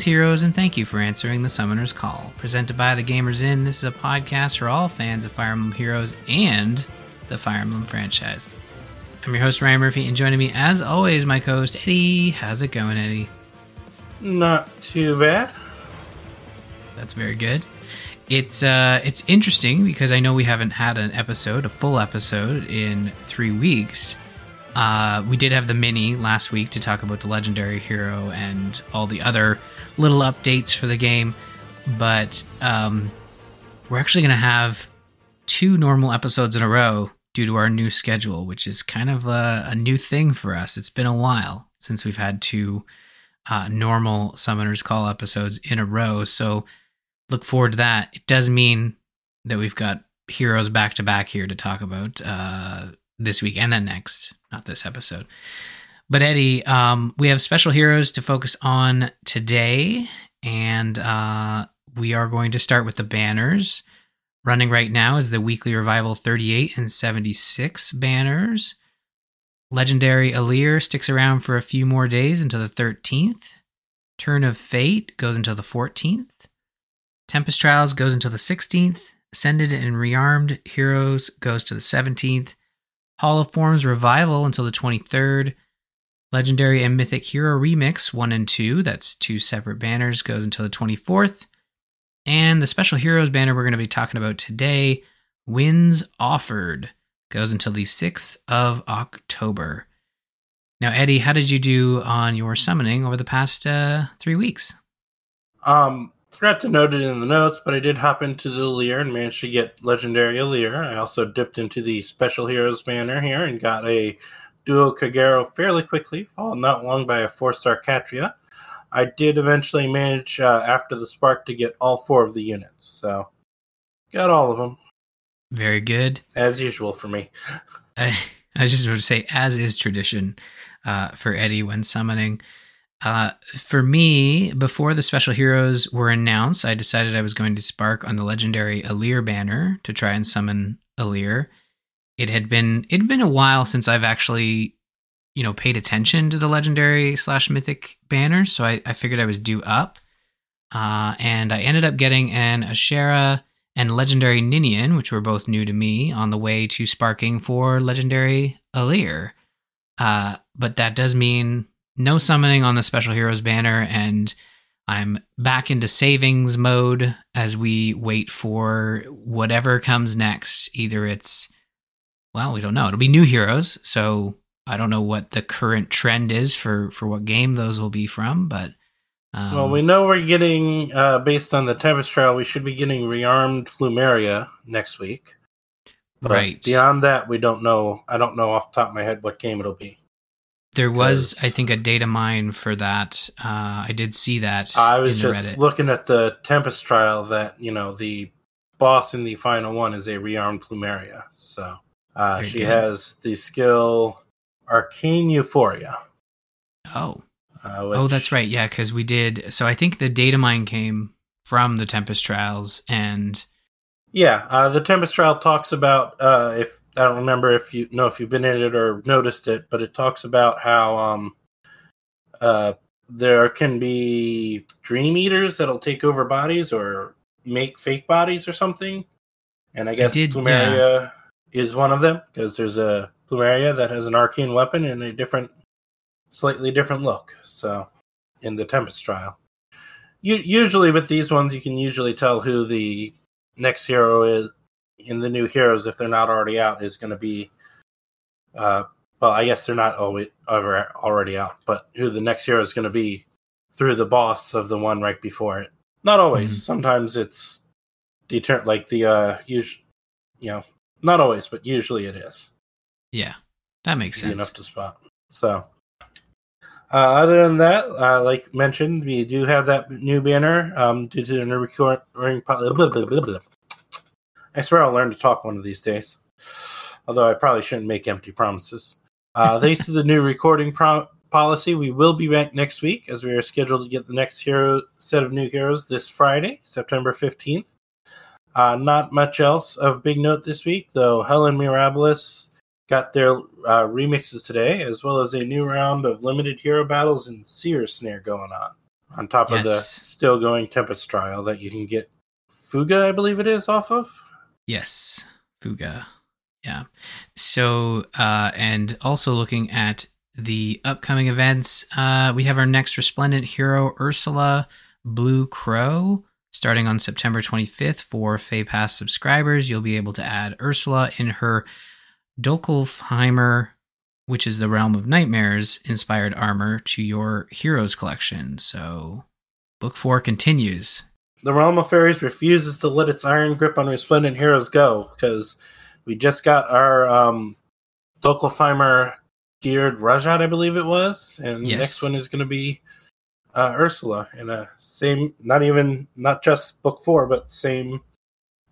Greetings, heroes, and thank you for answering the Summoner's Call. Presented by the Gamers Inn, this is a podcast for all fans of Fire Emblem Heroes and the Fire Emblem franchise. I'm your host, Ryan Murphy, and joining me, as always, my co host, Eddie. How's it going, Eddie? Not too bad. That's very good. It's uh, it's interesting because I know we haven't had an episode, a full episode, in three weeks. Uh, we did have the mini last week to talk about the legendary hero and all the other little updates for the game, but um, we're actually going to have two normal episodes in a row due to our new schedule, which is kind of a, a new thing for us. It's been a while since we've had two uh, normal Summoners Call episodes in a row, so look forward to that. It does mean that we've got heroes back to back here to talk about uh, this week and then next, not this episode. But Eddie, um, we have special heroes to focus on today, and uh, we are going to start with the banners. Running right now is the weekly revival 38 and 76 banners. Legendary Alear sticks around for a few more days until the 13th. Turn of Fate goes until the 14th. Tempest Trials goes until the 16th. Ascended and Rearmed Heroes goes to the 17th. Hall of Forms Revival until the 23rd. Legendary and Mythic Hero Remix 1 and 2, that's two separate banners, goes until the 24th. And the Special Heroes banner we're going to be talking about today, Winds Offered, goes until the 6th of October. Now, Eddie, how did you do on your summoning over the past uh, three weeks? Um, forgot to note it in the notes, but I did hop into the Alear and managed to get Legendary Alear. I also dipped into the Special Heroes banner here and got a Duo Kagero fairly quickly, followed not long by a four star Catria. I did eventually manage uh, after the spark to get all four of the units, so got all of them. Very good. As usual for me. I, I just want to say, as is tradition uh, for Eddie when summoning. Uh, for me, before the special heroes were announced, I decided I was going to spark on the legendary Alear banner to try and summon Alear. It had been it had been a while since I've actually, you know, paid attention to the legendary slash mythic banner, so I, I figured I was due up. Uh, and I ended up getting an Ashera and legendary Ninian, which were both new to me, on the way to sparking for legendary Alear. Uh, but that does mean no summoning on the special heroes banner and i'm back into savings mode as we wait for whatever comes next either it's well we don't know it'll be new heroes so i don't know what the current trend is for for what game those will be from but um, well we know we're getting uh based on the tempest trial we should be getting rearmed plumeria next week but right beyond that we don't know i don't know off the top of my head what game it'll be there was, I think, a data mine for that. Uh, I did see that. I was just Reddit. looking at the Tempest trial that you know the boss in the final one is a rearmed Plumeria. So uh, she good. has the skill Arcane Euphoria. Oh, uh, which... oh, that's right. Yeah, because we did. So I think the data mine came from the Tempest trials, and yeah, uh, the Tempest trial talks about uh, if I don't remember if you know if you've been in it or noticed it, but it talks about how um, uh, there can be dream eaters that'll take over bodies or make fake bodies or something. And I guess I did, Plumeria yeah. Is one of them because there's a Plumeria that has an arcane weapon and a different, slightly different look. So, in the Tempest trial, you usually with these ones you can usually tell who the next hero is in the new heroes, if they're not already out, is going to be. Uh, well, I guess they're not always ever already out, but who the next hero is going to be through the boss of the one right before it. Not always. Mm-hmm. Sometimes it's deter like the uh, usually, you know, not always, but usually it is. Yeah, that makes sense. Enough to spot. So, uh, other than that, uh, like mentioned, we do have that new banner um, due to the new recording. Blah, blah, blah, I swear I'll learn to talk one of these days. Although I probably shouldn't make empty promises. Uh, thanks to the new recording pro- policy, we will be back next week as we are scheduled to get the next hero set of new heroes this Friday, September 15th. Uh, not much else of big note this week, though Helen Mirabilis got their uh, remixes today, as well as a new round of limited hero battles and Seer Snare going on. on top of the still going Tempest trial that you can get Fuga, I believe it is, off of. Yes, Fuga. Yeah. So, uh, and also looking at the upcoming events, uh, we have our next Resplendent hero, Ursula Blue Crow, starting on September 25th for Feh Pass subscribers. You'll be able to add Ursula in her Dökkálfheimr, which is the Realm of Nightmares inspired armor, to your heroes collection. So, book four continues. The Realm of Fairies refuses to let its iron grip on Resplendent Heroes go because we just got our um, geared Rhajat, I believe it was, and the next one is going to be uh, Ursula in a same, not even, not just book four, but same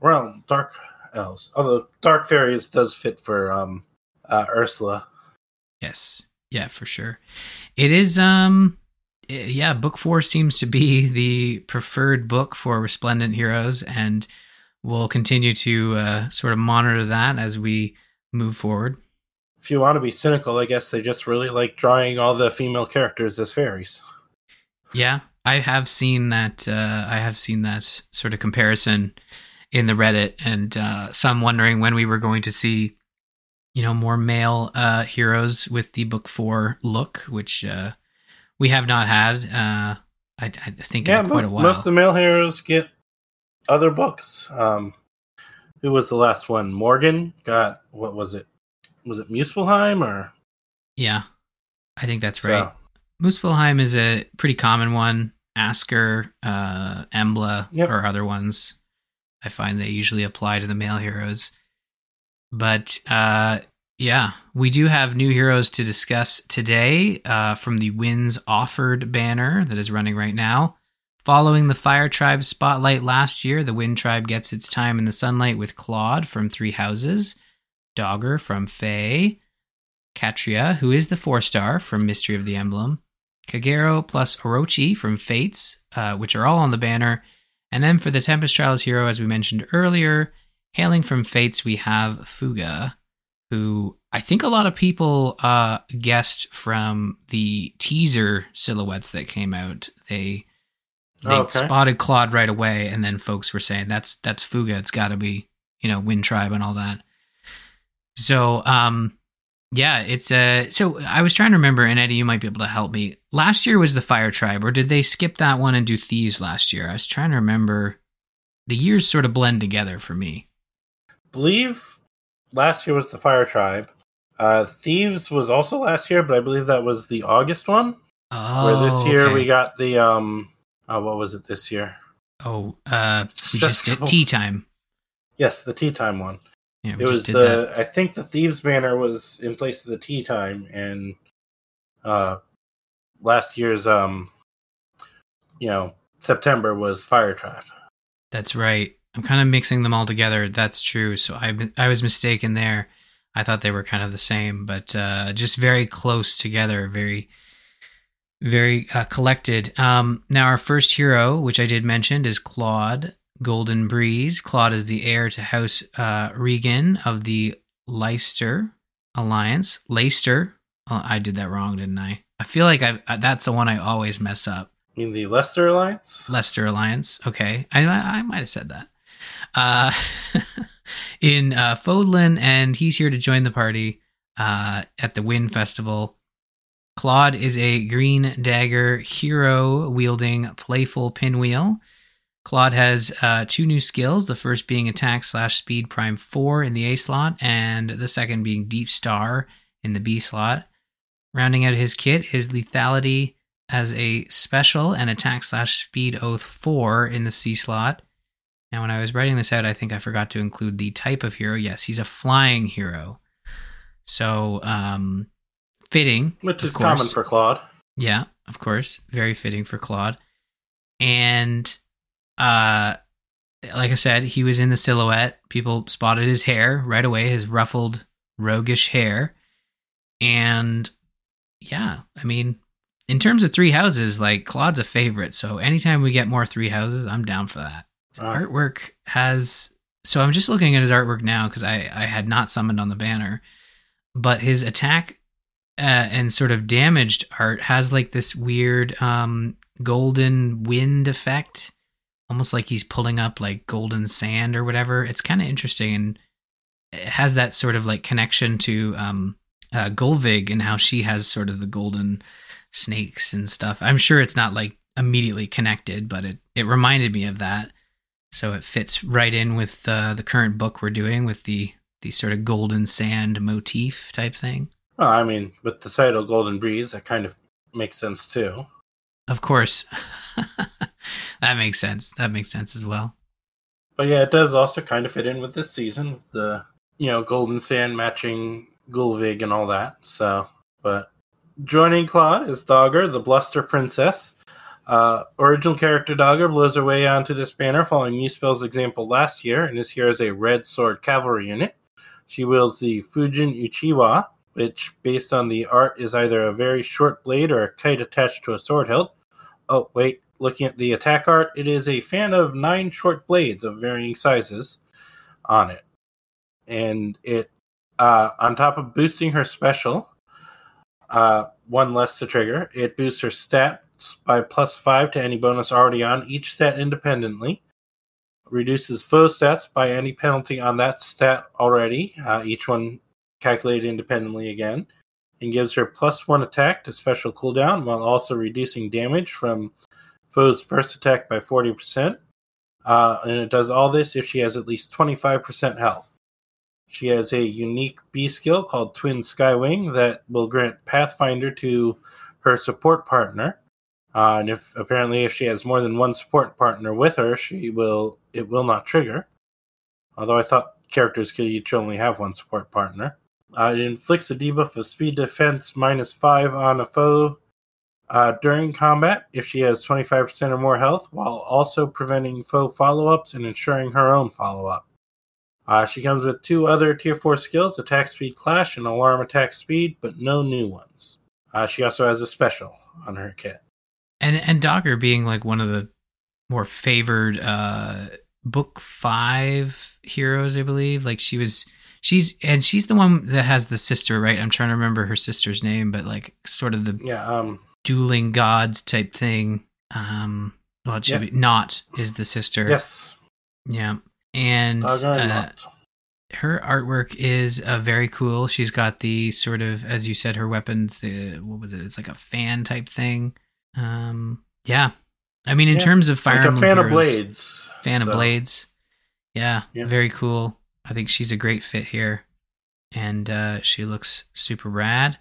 realm, Dark Elves. Although Dark Fairies does fit for um, uh, Ursula. Yes. Yeah, for sure. It is um eh, yeah, book 4 seems to be the preferred book for Resplendent Heroes and we'll continue to uh, sort of monitor that as we move forward. If you want to be cynical, I guess they just really like drawing all the female characters as fairies. Yeah, I have seen that uh I have seen that sort of comparison in the Reddit and uh some wondering when we were going to see you know more male uh heroes with the book 4 look which uh we have not had uh I, I think Yeah, in quite most, a while. most of the male heroes get other books. Um, who was the last one? Morgan got what was it? Was it Muspelheim or Yeah, I think that's so- right. Muspelheim is a pretty common one. Askr, uh, Embla, Yep. or other ones. I find they usually apply to the male heroes. But uh, yeah, we do have new heroes to discuss today uh, from the Winds Offered banner that is running right now. Following the Fire Tribe spotlight last year, the Wind Tribe gets its time in the sunlight with Claude from Three Houses, Dagr from FEH, Catria, who is the four star from Mystery of the Emblem, Kagero plus Orochi from Fates, uh, which are all on the banner. And then for the Tempest Trials hero, as we mentioned earlier, hailing from Fates, we have Fuga, who I think a lot of people uh, guessed from the teaser silhouettes that came out. They they Okay. spotted Claude right away, and then folks were saying that's that's Fuga. It's got to be you know Wind Tribe and all that. So um, yeah, it's uh so I was trying to remember, and Eddie, you might be able to help me. Last year was the Fire Tribe, or did they skip that one and do Thieves last year? I was trying to remember. The years sort of blend together for me. believe last year was the Fire Tribe. Uh, Thieves was also last year, but I believe that was the August one. Oh, where this year okay. we got the um, uh, what was it this year? Oh, uh, we Just just did tea time. Yes, the Tea Time one. Yeah, it was the that. I think the Thieves banner was in place of the Tea Time, and uh, last year's um, you know, September was Fire. That's right. I'm kind of mixing them all together. That's true. So I I was mistaken there. I thought they were kind of the same, but uh, just very close together. Very, very uh, collected. Um, now our first hero, which I did mention, is Claude Golden Breeze. Claude is the heir to House uh, Riegan of the Leicester Alliance. Leicester. Oh, I did that wrong, didn't I? I feel like I uh, that's the one I always mess up. I mean, the Leicester Alliance. Leicester Alliance. Okay, I I, I might have said that. Uh, in uh, Fódlan, and he's here to join the party uh, at the Wind Festival. Claude is a green dagger hero wielding playful pinwheel. Claude has uh, two new skills. The first being attack slash speed prime four in the A slot, and the second being deep star in the B slot. Rounding out his kit is lethality as a special and attack slash speed oath 4 in the C slot. Now, when I was writing this out, I think I forgot to include the type of hero. Yes, he's a flying hero. So, um, fitting. Which is common for Claude. Yeah, of course. Very fitting for Claude. And, uh, like I said, he was in the silhouette. People spotted his hair right away, his ruffled, roguish hair. And yeah, I mean, in terms of three houses, like Claude's a favorite. So anytime we get more three houses, I'm down for that. His artwork has. So I'm just looking at his artwork now because I, I had not summoned on the banner. But his attack uh, and sort of damaged art has like this weird um, golden wind effect, almost like he's pulling up like golden sand or whatever. It's kind of interesting and it has that sort of like connection to um, uh, Gullveig and how she has sort of the golden snakes and stuff. I'm sure it's not like immediately connected, but it it reminded me of that. So it fits right in with uh, the current book we're doing with the the sort of golden sand motif type thing. Well, I mean, with the title Golden Breeze, that kind of makes sense too. Of course. that makes sense. That makes sense as well. But yeah, it does also kind of fit in with this season with the you know golden sand matching Gullveig and all that. So, but joining Claude is Dagr, the Bluster Princess. Uh, original character Dagr blows her way onto this banner following Muspell's example last year and is here as a Red Sword Cavalry unit. She wields the Fujin Uchiwa, which, based on the art, is either a very short blade or a kite attached to a sword hilt. Oh, wait, looking at the attack art, it is a fan of nine short blades of varying sizes on it. And it, uh, on top of boosting her special, uh, one less to trigger, it boosts her stats by plus five to any bonus already on each stat independently. Reduces foe stats by any penalty on that stat already, uh, each one calculated independently again, and gives her plus one attack to special cooldown while also reducing damage from foe's first attack by 40%. Uh, and it does all this if she has at least 25% health. She has a unique B skill called Twin Skywing that will grant Pathfinder to her support partner. Uh, and if apparently if she has more than one support partner with her, she will it will not trigger. Although I thought characters could each only have one support partner. Uh, it inflicts a debuff of speed defense minus five on a foe uh, during combat if she has 25% or more health, while also preventing foe follow ups and ensuring her own follow up. Uh, she comes with two other tier 4 skills attack speed clash and alarm attack speed, but no new ones. Uh, she also has a special on her kit. And and Dagr being like one of the more favored uh book 5 heroes, I believe. Like she was she's and she's the one that has the sister, right? I'm trying to remember her sister's name, but like sort of the Yeah, um dueling gods type thing. Um well, it should Yeah. be not is the sister. yes, Yeah. And uh, her artwork is uh, very cool. She's got the sort of, as you said, her weapons. The what was it? It's like a fan type thing. Um, yeah. I mean, in Yeah, terms of Fire like a Emblem fan of blades. fan of blades. Yeah, Yeah. very cool. I think she's a great fit here, and uh, she looks super rad.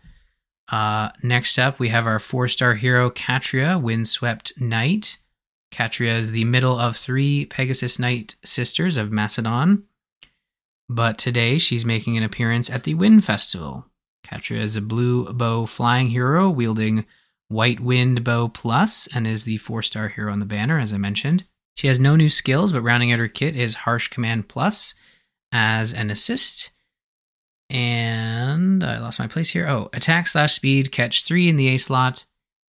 Uh, next up, we have our four-star hero Catria, Windswept Knight. Catria is the middle of three Pegasus Knight sisters of Macedon. But today she's making an appearance at the Wind Festival. Catria is a blue bow flying hero wielding White Wind Bow Plus and is the four star hero on the banner, as I mentioned. She has no new skills, but rounding out her kit is Harsh Command Plus as an assist. And I lost my place here. Oh, attack slash speed, catch three in the A slot,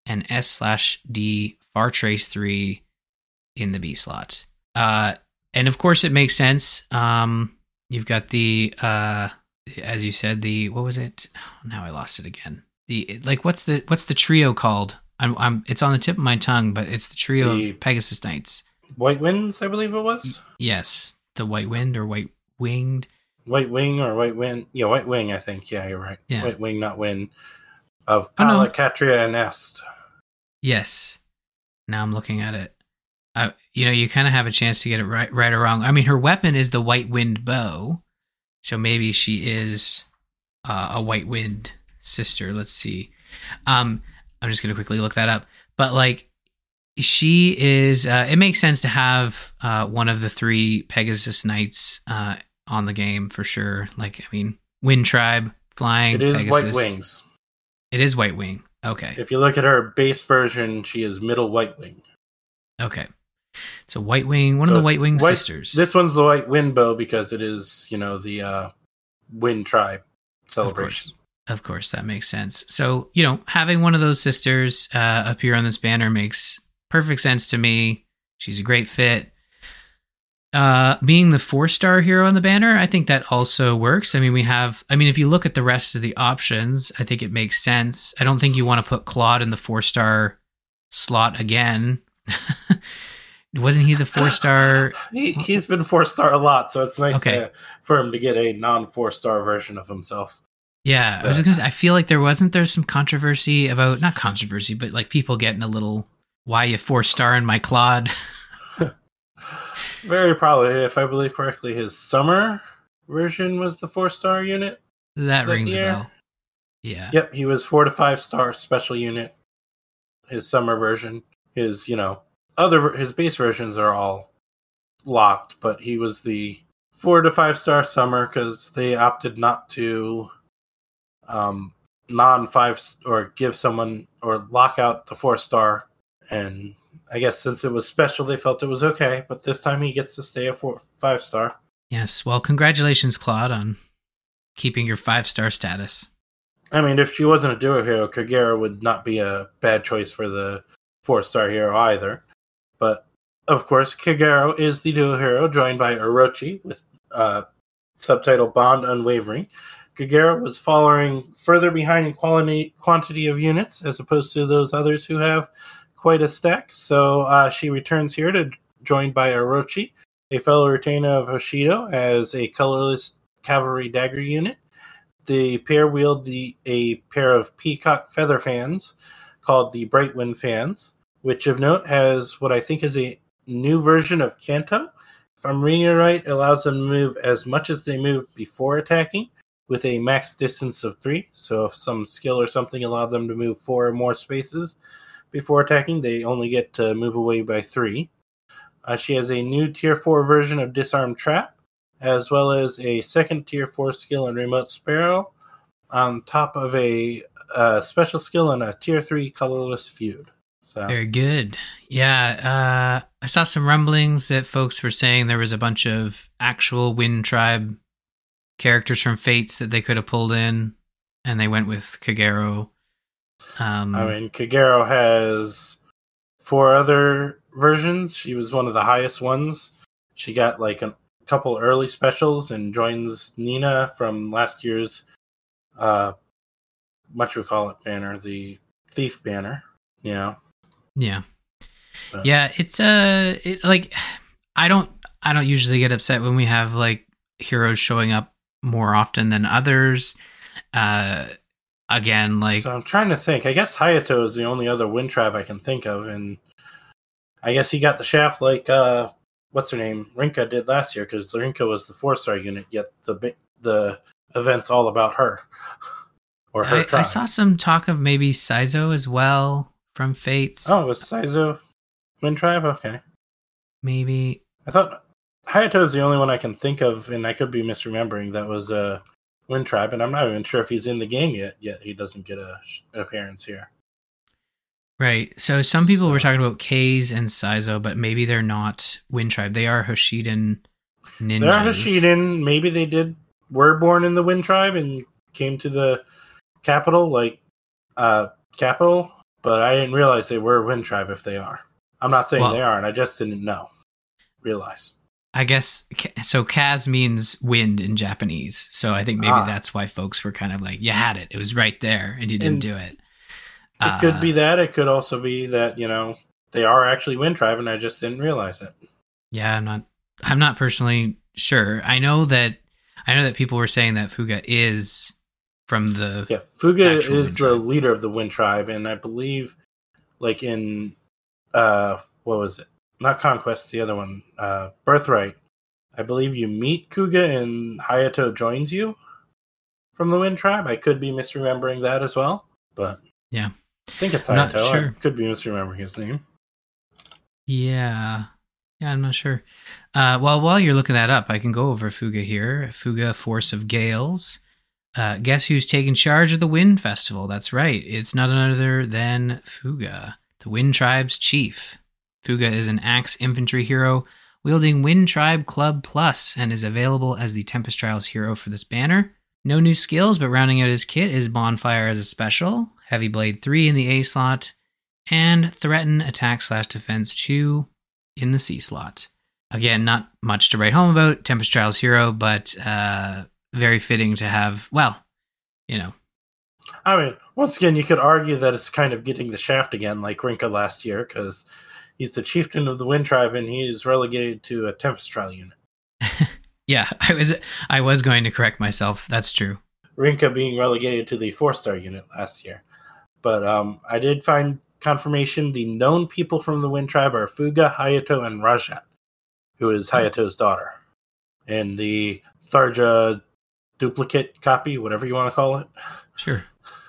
and S slash D far trace three in the B slot. Uh, and of course, it makes sense. Um, you've got the, uh, as you said, the what was it? Oh, now I lost it again. The like, what's the what's the trio called? I'm, I'm it's on the tip of my tongue, but it's the trio The- of Pegasus Knights. White Winds, I believe it was. Yes, the White Wind or White Winged. White Wing or White Wind. Yeah, White Wing, I think. Yeah, you're right. Yeah. White Wing, not Win. Of Oh, no. And Est. Yes. Now I'm looking at it. I, you know, you kind of have a chance to get it right, right or wrong. I mean, her weapon is the White Wind bow, so maybe she is uh, a White Wind sister. Let's see. Um, I'm just gonna quickly look that up. But like, she is. Uh, it makes sense to have uh, one of the three Pegasus Knights uh, on the game for sure. Like, I mean, Wind Tribe flying. It is Pegasus. White Wings. It is White Wing. Okay. If you look at her base version, she is middle White Wing. Okay. So White Wing, one So of the White Wing White- sisters. This one's the White Wind Bow because it is, you know, the uh, Wind Tribe celebration. Of course, that makes sense. So, you know, having one of those sisters uh, appear on this banner makes perfect sense to me. She's a great fit. Uh, being the four star hero on the banner, I think that also works. I mean, we have, I mean, if you look at the rest of the options, I think it makes sense. I don't think you want to put Claude in the four star slot again. Wasn't he the four star? he, he's been four star a lot, so it's nice Okay. to, for him to get a non four star version of himself. Yeah, I was gonna say, I feel like there wasn't there some controversy about not controversy, but like people getting a little why you four star in my Claude. Very probably, if I believe correctly, his summer version was the four star unit. that That rings a bell. Yeah. Yep, he was four to five star special unit. His summer version, his you know other his base versions are all locked, but he was the four to five star summer because they opted not to um non five or give someone or lock out the four star and I guess since it was special they felt it was okay, but this time he gets to stay a four five star. Yes. Well, congratulations, Claude, on keeping your five star status. I mean, if she wasn't a duo hero, Kagero would not be a bad choice for the four star hero either. But of course, Kagero is the duo hero, joined by Orochi with uh, subtitle Bond Unwavering. Kagero was following further behind in quality quantity of units as opposed to those others who have quite a stack. So uh, she returns here to joined by Orochi, a fellow retainer of Hoshido, as a colorless cavalry dagger unit. The pair wield the, a pair of peacock feather fans called the Bright Wind fans, which of note has what I think is a new version of Canto. If I'm reading it right, it allows them to move as much as they move before attacking with a max distance of three. So if some skill or something allowed them to move four or more spaces before attacking, they only get to move away by three. Uh, she has a new tier 4 version of Disarm Trap, as well as a second tier 4 skill in Remote Sparrow, on top of a uh, special skill in a tier 3 colorless feud. So, Very good. Yeah, uh, I saw some rumblings that folks were saying there was a bunch of actual Wind Tribe characters from Fates that they could have pulled in, and they went with Kagero. Um, I mean, Kagero has four other versions. She was one of the highest ones. She got like a couple early specials and joins Nina from last year's, uh, what you call it, banner, the Thief banner. You know, yeah, But- yeah. It's uh, it like I don't, I don't usually get upset when we have like heroes showing up more often than others. Uh, again, like so I'm trying to think. I guess Hayato is the only other wind tribe I can think of, and I guess he got the shaft like uh, what's her name, Rinka did last year because Rinka was the four star unit. Yet the the event's all about her or her I, I saw some talk of maybe Saizo as well from Fates. Oh, it was Saizo wind tribe. Okay, maybe. I thought Hayato is the only one I can think of, and I could be misremembering. That was uh, wind tribe, and I'm not even sure if he's in the game yet. Yet he doesn't get a sh- appearance here. Right. So some people were talking about Kaze and Saizo, but maybe they're not Wind Tribe. They are Hoshidan ninjas. There are Hashiden. Maybe they did were born in the Wind Tribe and came to the capital, like uh capital, but I didn't realize they were Wind Tribe if they are. I'm not saying Well- they are, and I just didn't know. Realize. I guess so. Kaze means wind in Japanese, so I think maybe Ah. that's why folks were kind of like, "You had it; it was right there, and you didn't And do it." It Uh, could be that, it could also be that, you know, they are actually Wind Tribe and I just didn't realize it. Yeah, I'm not. I'm not personally sure. I know that. I know that people were saying that Fuga is from the. Yeah, Fuga is the leader of the Wind Tribe, and I believe, like in, uh, what was it? Not Conquest, the other one, uh, Birthright. I believe you meet Fuga and Hayato joins you from the Wind Tribe. I could be misremembering that as well, but Yeah. I think it's I'm not Hayato. sure. I could be misremembering his name. Yeah. Yeah, I'm not sure. Uh, well, while you're looking that up, I can go over Fuga here. Fuga, Force of Gales. Uh, guess who's taking charge of the Wind Festival? That's right. It's none other than Fuga, the Wind Tribe's chief. Fuga is an axe infantry hero wielding Wind Tribe Club Plus and is available as the Tempest Trials hero for this banner. No new skills, but rounding out his kit is Bonfire as a special, Heavy Blade 3 in the A slot, and Threaten Attack slash Defense 2 in the C slot. Again, not much to write home about, Tempest Trials hero, but uh, very fitting to have, well, you know, I mean, once again, you could argue that it's kind of getting the shaft again, like Rinka last year, because he's the chieftain of the Wind Tribe and he is relegated to a Tempest Trial unit. yeah, I was I was going to correct myself. That's true. Rinka being relegated to the four star unit last year. But um, I did find confirmation the known people from the Wind Tribe are Fuga, Hayato, and Rhajat, who is Hayato's daughter. And the Tharja duplicate copy, whatever you want to call it. Sure.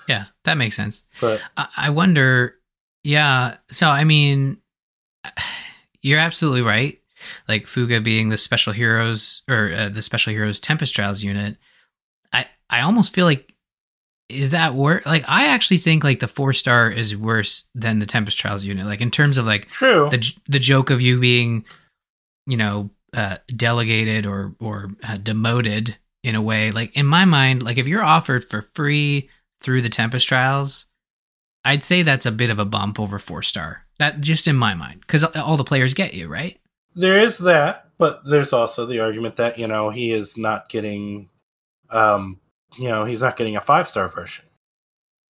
Yeah, that makes sense. But I, I wonder, yeah. So, I mean, you're absolutely right. Like Fuga being the special heroes or uh, the special heroes Tempest Trials unit. I, I almost feel like is that worse? Like, I actually think like the four star is worse than the Tempest Trials unit. Like in terms of like true, the the joke of you being, you know, uh, delegated or or uh, demoted in a way. Like in my mind, like if you're offered for free through the Tempest Trials, I'd say that's a bit of a bump over four star. That just in my mind, because all the players get you right. There is that, but there's also the argument that you know he is not getting um you know, he's not getting a five star version.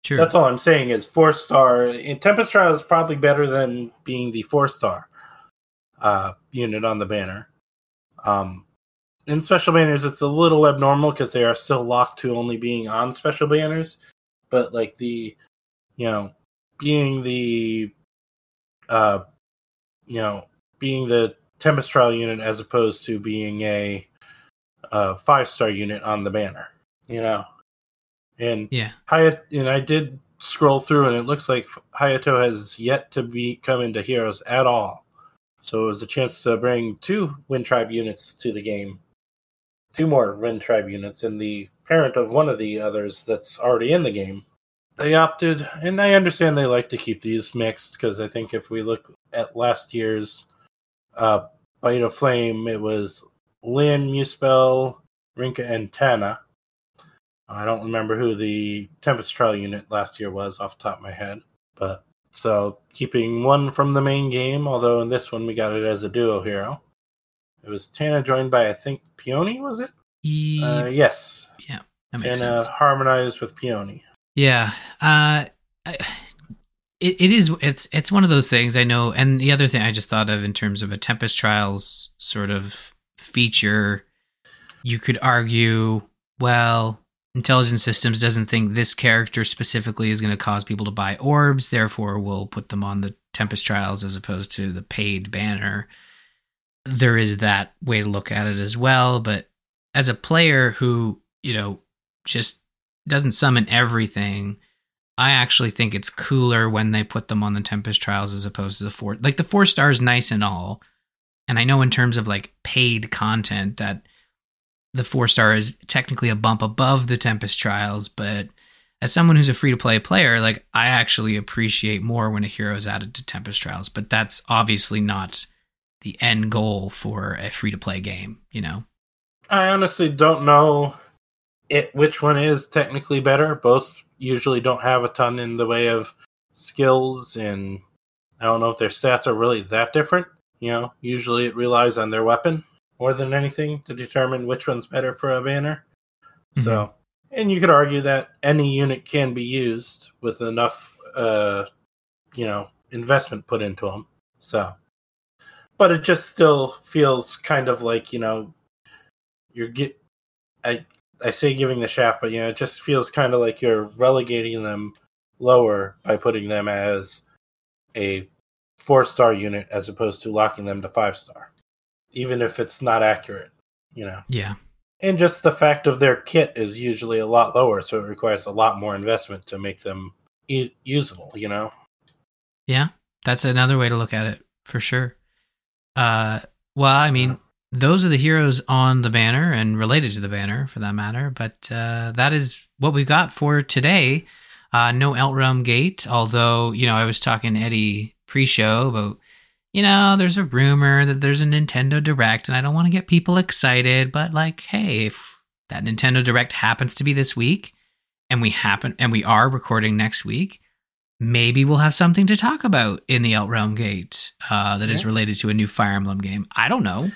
Sure. That's all I'm saying is four star in Tempest Trial is probably better than being the four star uh, unit on the banner. Um, in special banners, it's a little abnormal because they are still locked to only being on special banners. But like the, you know, being the, uh, you know, being the Tempest Trial unit as opposed to being a, a five star unit on the banner you know. And yeah, Hayat and I did scroll through, and it looks like Hayato has yet to be come into Heroes at all. So it was a chance to bring two Wind Tribe units to the game, two more Wind Tribe units, and the parent of one of the others that's already in the game. They opted, and I understand they like to keep these mixed because I think if we look at last year's uh, Bite of Flame, it was Lyn, Muspell, Rinka, and Tana I don't remember who the Tempest Trial unit last year was off the top of my head, but so keeping one from the main game, although in this one we got it as a duo hero. It was Tana joined by I think Peony, was it? E- uh, yes. Yeah, that makes Tana sense. harmonized with Peony. Yeah. Uh, I, it, it is it's it's one of those things I know and the other thing I just thought of in terms of a Tempest Trials sort of feature you could argue well Intelligent Systems doesn't think this character specifically is going to cause people to buy orbs, therefore we'll put them on the Tempest Trials as opposed to the paid banner. There is that way to look at it as well, but as a player who, you know, just doesn't summon everything, I actually think it's cooler when they put them on the Tempest Trials as opposed to the four. Like the four stars, nice and all. And I know in terms of like paid content that the four star is technically a bump above the Tempest Trials, but as someone who's a free to play player, like I actually appreciate more when a hero is added to Tempest Trials, but that's obviously not the end goal for a free to play game, you know? I honestly don't know it which one is technically better. Both usually don't have a ton in the way of skills and I don't know if their stats are really that different. You know, usually it relies on their weapon more than anything to determine which one's better for a banner. Mm-hmm. So, and you could argue that any unit can be used with enough, uh, you know, investment put into them. So, but it just still feels kind of like you know, you're get. I I say giving the shaft, but you know, it just feels kind of like you're relegating them lower by putting them as a four star unit as opposed to locking them to five star even if it's not accurate, you know. Yeah. And just the fact of their kit is usually a lot lower, so it requires a lot more investment to make them e- usable, you know. Yeah, that's another way to look at it for sure. Uh, well, I mean, those are the heroes on the banner and related to the banner for that matter. But uh, that is what we've got for today. Uh, no Outrealm Gate, although you know I was talking to Eddie pre-show about you know, there's a rumor that there's a Nintendo Direct, and I don't want to get people excited, but like, hey, if that Nintendo Direct happens to be this week, and we happen and we are recording next week, maybe we'll have something to talk about in the Outrealm Gate uh, that yeah. is related to a new Fire Emblem game. I don't know.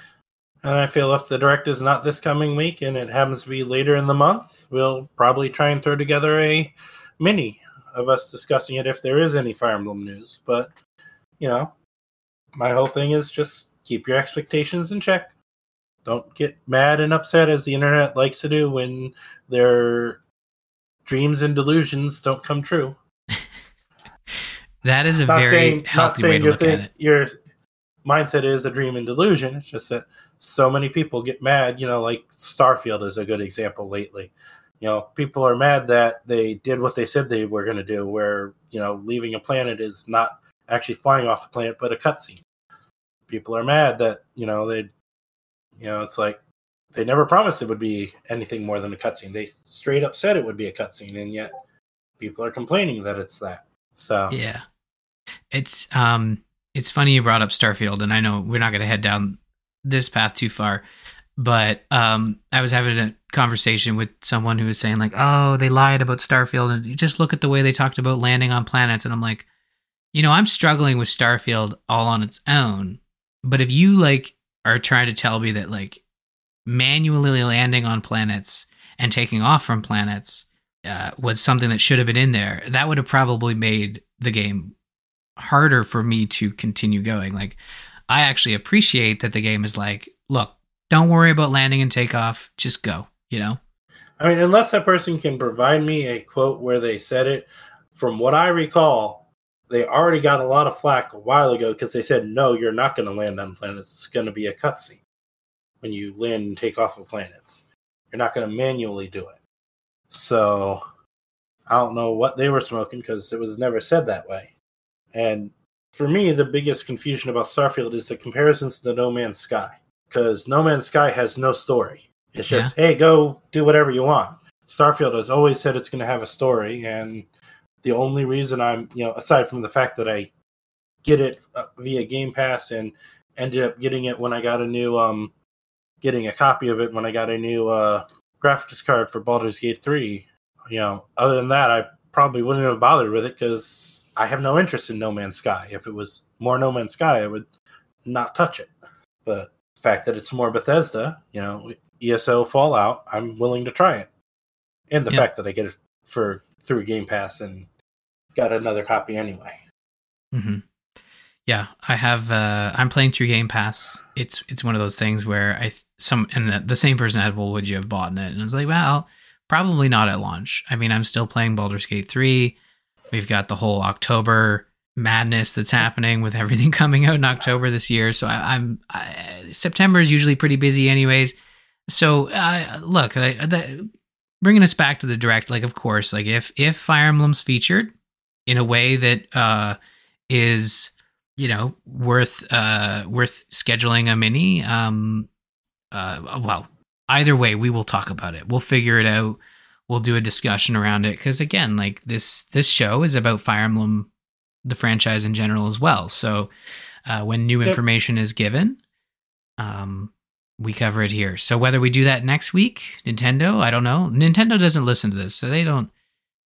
And I feel if the direct is not this coming week and it happens to be later in the month, we'll probably try and throw together a mini of us discussing it if there is any Fire Emblem news. But you know, my whole thing is just keep your expectations in check. Don't get mad and upset as the internet likes to do when their dreams and delusions don't come true. That is a not very saying, healthy way to look thing, at it. Your mindset is a dream and delusion. It's just that so many people get mad. You know, like Starfield is a good example lately. You know, people are mad that they did what they said they were going to do, where you know, leaving a planet is not actually flying off the planet, but a cutscene. People are mad that you know they, you know, it's like they never promised it would be anything more than a cutscene. They straight up said it would be a cutscene, and yet people are complaining that it's that. So. Yeah, it's um, it's funny you brought up Starfield, and I know we're not going to head down this path too far, but um, I was having a conversation with someone who was saying like, oh, they lied about Starfield, and just look at the way they talked about landing on planets, and I'm like, you know, I'm struggling with Starfield all on its own, but if you like are trying to tell me that like manually landing on planets and taking off from planets uh, was something that should have been in there, that would have probably made the game harder for me to continue going. Like, I actually appreciate that the game is like, look, don't worry about landing and takeoff, just go, you know? I mean, unless that person can provide me a quote where they said it, from what I recall, they already got a lot of flack a while ago because they said, no, you're not going to land on planets. It's going to be a cutscene when you land and take off of planets. You're not going to manually do it. So I don't know what they were smoking because it was never said that way. And for me, the biggest confusion about Starfield is the comparisons to No Man's Sky because No Man's Sky has no story. It's just, yeah. hey, go do whatever you want. Starfield has always said it's going to have a story, and the only reason I'm, you know, aside from the fact that I get it uh, via Game Pass and ended up getting it when I got a new um getting a copy of it when I got a new uh, graphics card for Baldur's Gate 3. You know, other than that, I probably wouldn't have bothered with it because I have no interest in No Man's Sky. If it was more No Man's Sky, I would not touch it. But the fact that it's more Bethesda, you know, ESO Fallout, I'm willing to try it. And the fact that I get it for through Game Pass and got another copy anyway. Mm-hmm. Yeah, I have. Uh, I'm playing through Game Pass. It's it's one of those things where I some and the, the same person had, well, would you have bought it? And I was like, well, probably not at launch. I mean, I'm still playing Baldur's Gate three. We've got the whole October madness that's happening with everything coming out in October this year. So I, am September is usually pretty busy, anyways. So uh, look, I, bringing us back to the direct, like of course, like if if Fire Emblem's featured in a way that uh, is you know worth uh worth scheduling a mini um uh well either way we will talk about it. We'll figure it out. We'll do a discussion around it. Because again like this this show is about fire emblem the franchise in general as well. So uh, when new information yep. is given um we cover it here. So whether we do that next week nintendo i don't know. Nintendo doesn't listen to this so they don't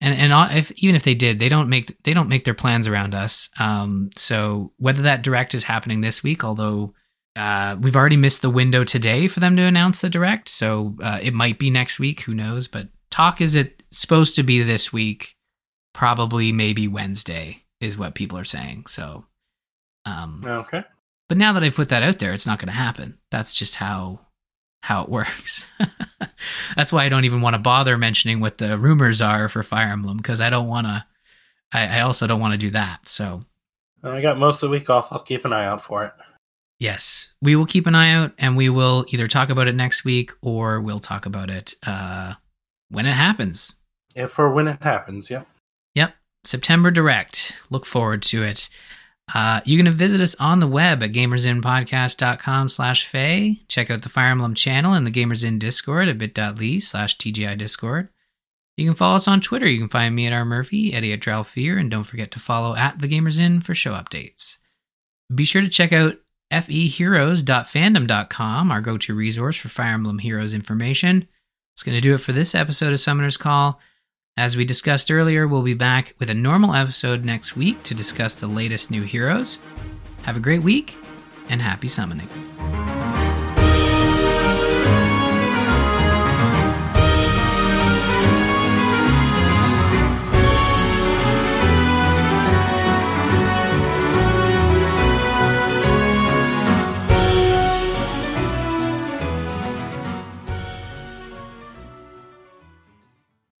and and if even if they did, they don't make they don't make their plans around us. Um, so whether that direct is happening this week, although uh, we've already missed the window today for them to announce the direct, so uh, it might be next week. Who knows? But talk is it supposed to be this week? Probably maybe Wednesday is what people are saying. So, um, okay. But now that I've put that out there, it's not going to happen. That's just how how it works. That's why I don't even want to bother mentioning what the rumors are for Fire Emblem because I don't want to. I, I, also don't want to do that. So I got most of the week off. I'll keep an eye out for it. Yes, we will keep an eye out, and we will either talk about it next week or we'll talk about it uh, when it happens. If or when it happens, yep. Yep. September Direct. Look forward to it. Uh, you can visit us on the web at gamersinpodcast.com slash fay. Check out the Fire Emblem channel and the Gamers Inn Discord at bit.ly slash TGI Discord. You can follow us on Twitter. You can find me at R. Murphy, Eddie at Dralfear, and don't forget to follow at the Gamers Inn for show updates. Be sure to check out feheroes.fandom.com, our go-to resource for Fire Emblem Heroes information. It's going to do it for this episode of Summoner's Call. As we discussed earlier, we'll be back with a normal episode next week to discuss the latest new heroes. Have a great week and happy summoning.